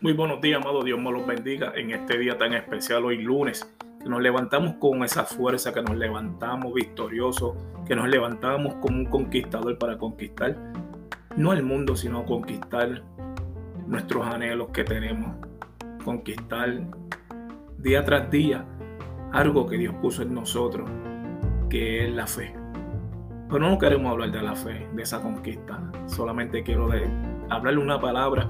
Muy buenos días, amado Dios me los bendiga en este día tan especial, hoy lunes, que nos levantamos con esa fuerza, que nos levantamos victoriosos, que nos levantamos como un conquistador para conquistar, no el mundo, sino conquistar nuestros anhelos que tenemos, conquistar día tras día algo que Dios puso en nosotros, que es la fe. Pero no queremos hablar de la fe, de esa conquista, solamente quiero hablarle una palabra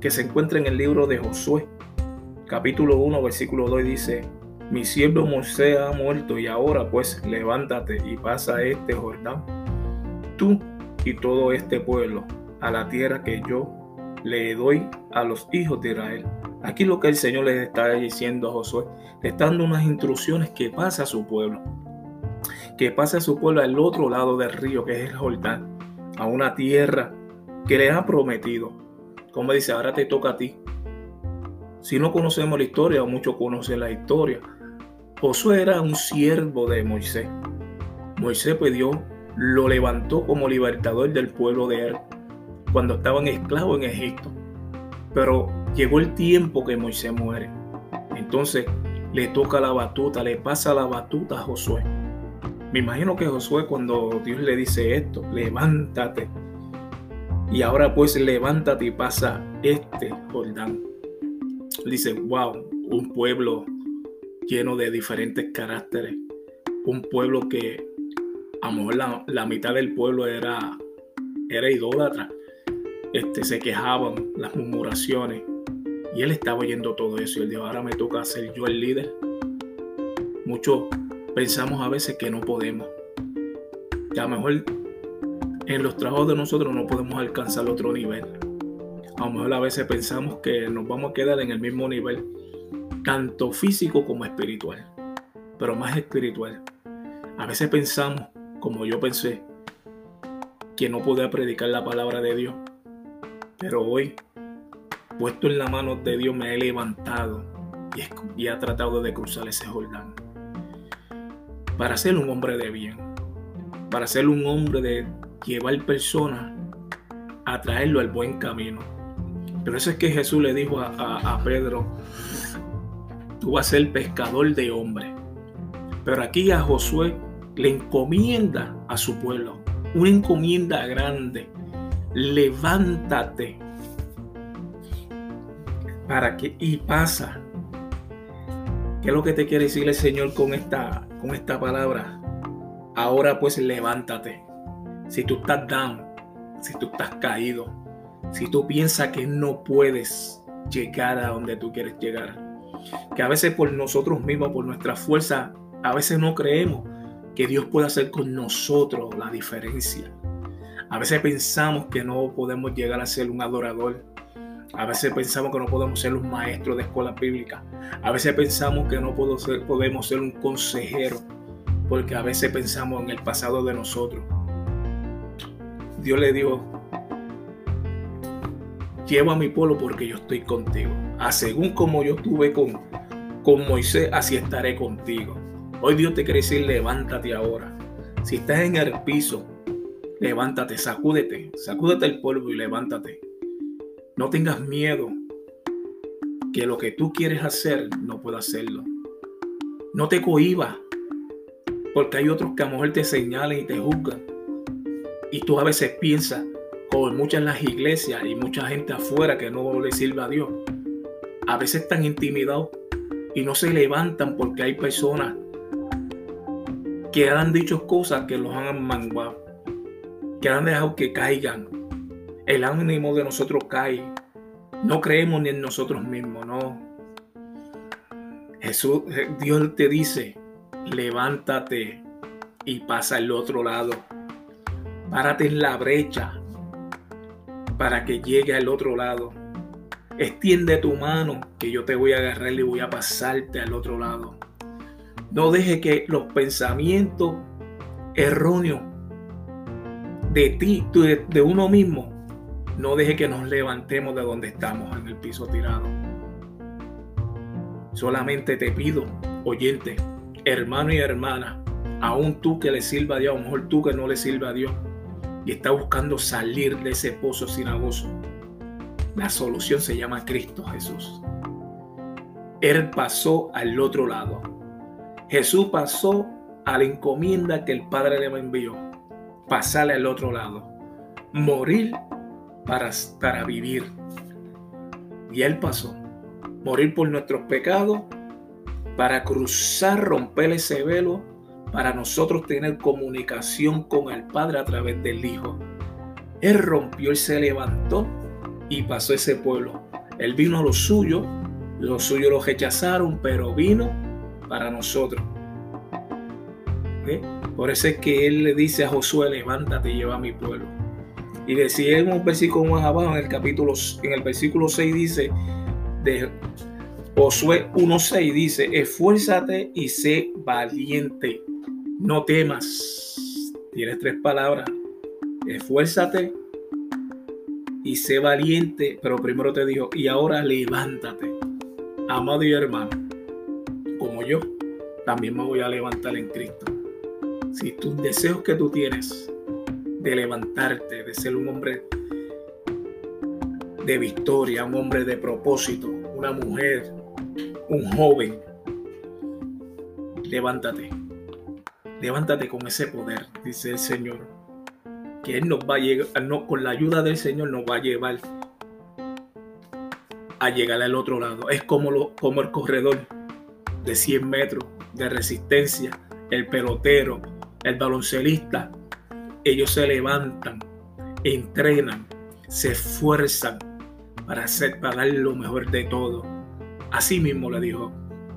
que se encuentra en el libro de Josué, capítulo 1, versículo 2, dice, mi siervo Moisés ha muerto y ahora pues levántate y pasa este Jordán, tú y todo este pueblo, a la tierra que yo le doy a los hijos de Israel. Aquí lo que el Señor les está diciendo a Josué, le está dando unas instrucciones que pasa a su pueblo, que pase a su pueblo al otro lado del río, que es el Jordán, a una tierra que le ha prometido como dice, ahora te toca a ti. Si no conocemos la historia, o muchos conocen la historia, Josué era un siervo de Moisés. Moisés pues Dios lo levantó como libertador del pueblo de él cuando estaban esclavos en Egipto. Pero llegó el tiempo que Moisés muere. Entonces le toca la batuta, le pasa la batuta a Josué. Me imagino que Josué cuando Dios le dice esto, levántate y ahora pues levántate y pasa este Jordán. Dice, wow, un pueblo lleno de diferentes caracteres. Un pueblo que a lo mejor la, mitad del pueblo era, era idólatra. Este, se quejaban, las murmuraciones. Y él estaba oyendo todo eso. Y él dijo, ahora me toca ser yo el líder. Muchos pensamos a veces que no podemos. Que a lo mejor en los trabajos de nosotros no podemos alcanzar otro nivel. A lo mejor a veces pensamos que nos vamos a quedar en el mismo nivel, tanto físico como espiritual, pero más espiritual. A veces pensamos, como yo pensé, que no podía predicar la palabra de Dios, pero hoy, puesto en la mano de Dios, me he levantado y he tratado de cruzar ese Jordán para ser un hombre de bien, para ser un hombre de llevar personas a traerlo al buen camino. Pero eso es que Jesús le dijo a, Pedro, tú vas a ser pescador de hombres. Pero aquí a Josué le encomienda a su pueblo, una encomienda grande. Levántate para que y pasa. ¿Qué es lo que te quiere decir el Señor con esta, con esta palabra? Ahora pues levántate si tú estás down, si tú estás caído, si tú piensas que no puedes llegar a donde tú quieres llegar, que a veces por nosotros mismos, por nuestra fuerza, a veces no creemos que Dios puede hacer con nosotros la diferencia. A veces pensamos que no podemos llegar a ser un adorador. A veces pensamos que no podemos ser un maestro de escuela bíblica. A veces pensamos que no podemos ser un consejero. Porque a veces pensamos en el pasado de nosotros. Dios le dijo, lleva a mi pueblo porque yo estoy contigo. A según como yo estuve con, con Moisés, así estaré contigo. Hoy Dios te quiere decir, levántate ahora. Si estás en el piso, levántate, sacúdete, sacúdete el polvo y levántate. No tengas miedo que lo que tú quieres hacer no pueda hacerlo. No te cohibas, porque hay otros que a lo mejor te señalen y te juzgan. Y tú a veces piensas, como muchas en las iglesias y mucha gente afuera que no le sirve a Dios, a veces están intimidados y no se levantan porque hay personas que han dicho cosas que los han manguado, que han dejado que caigan. El ánimo de nosotros cae. No creemos ni en nosotros mismos, no. Jesús, Dios te dice, levántate y pasa al otro lado. Párate en la brecha para que llegue al otro lado. Extiende tu mano que yo te voy a agarrar y voy a pasarte al otro lado. No deje que los pensamientos erróneos de ti, de, uno mismo, no deje que nos levantemos de donde estamos, en el piso tirado. Solamente te pido, oyente, hermano y hermana, aún tú que le sirva a Dios, a lo mejor tú que no le sirva a Dios, y está buscando salir de ese pozo sinagoso. La solución se llama Cristo Jesús. Él pasó al otro lado. Jesús pasó a la encomienda que el Padre le envió. Pasarle al otro lado. Morir para, para vivir. Y Él pasó. Morir por nuestros pecados para cruzar, romper ese velo, para nosotros tener comunicación con el Padre a través del Hijo. Él rompió, y se levantó y pasó ese pueblo. Él vino a lo suyo, los suyos lo rechazaron, pero vino para nosotros. Por eso es que él le dice a Josué, levántate y lleva a mi pueblo. Y decimos un versículo más abajo, en el capítulo, en el versículo 6 dice, de Josué 1.6 dice, esfuérzate y sé valiente, no temas. Tienes tres palabras, esfuérzate y sé valiente, pero primero te dijo, y ahora levántate, amado y hermano, como yo, también me voy a levantar en Cristo. Si tus deseos que tú tienes de levantarte, de ser un hombre de victoria, un hombre de propósito, una mujer, un joven, levántate. Levántate con ese poder, dice el Señor. Que Él nos va a llegar, no, con la ayuda del Señor nos va a llevar a llegar al otro lado. Es como, lo, como el corredor de 100 metros de resistencia, el pelotero, el baloncelista. Ellos se levantan, entrenan, se esfuerzan para, hacer, para dar lo mejor de todo. Así mismo le dijo,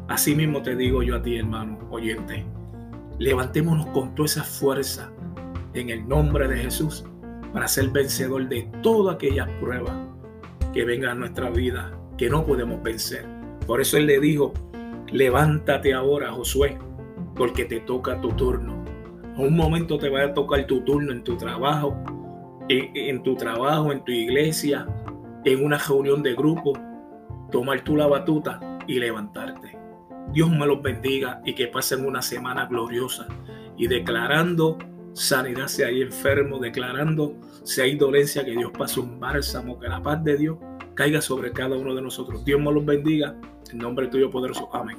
así mismo te digo yo a ti, hermano, oyente. Levantémonos con toda esa fuerza en el nombre de Jesús para ser vencedor de todas aquellas pruebas que vengan a nuestra vida que no podemos vencer. Por eso Él le dijo, levántate ahora, Josué, porque te toca tu turno. Un momento te va a tocar tu turno en tu trabajo, en, en tu trabajo, en tu iglesia, en una reunión de grupo, tomar tú la batuta y levantarte. Dios me los bendiga y que pasen una semana gloriosa y declarando sanidad si hay enfermo, declarando si hay dolencia, que Dios pase un bálsamo, que la paz de Dios caiga sobre cada uno de nosotros. Dios me los bendiga. En nombre tuyo poderoso. Amén.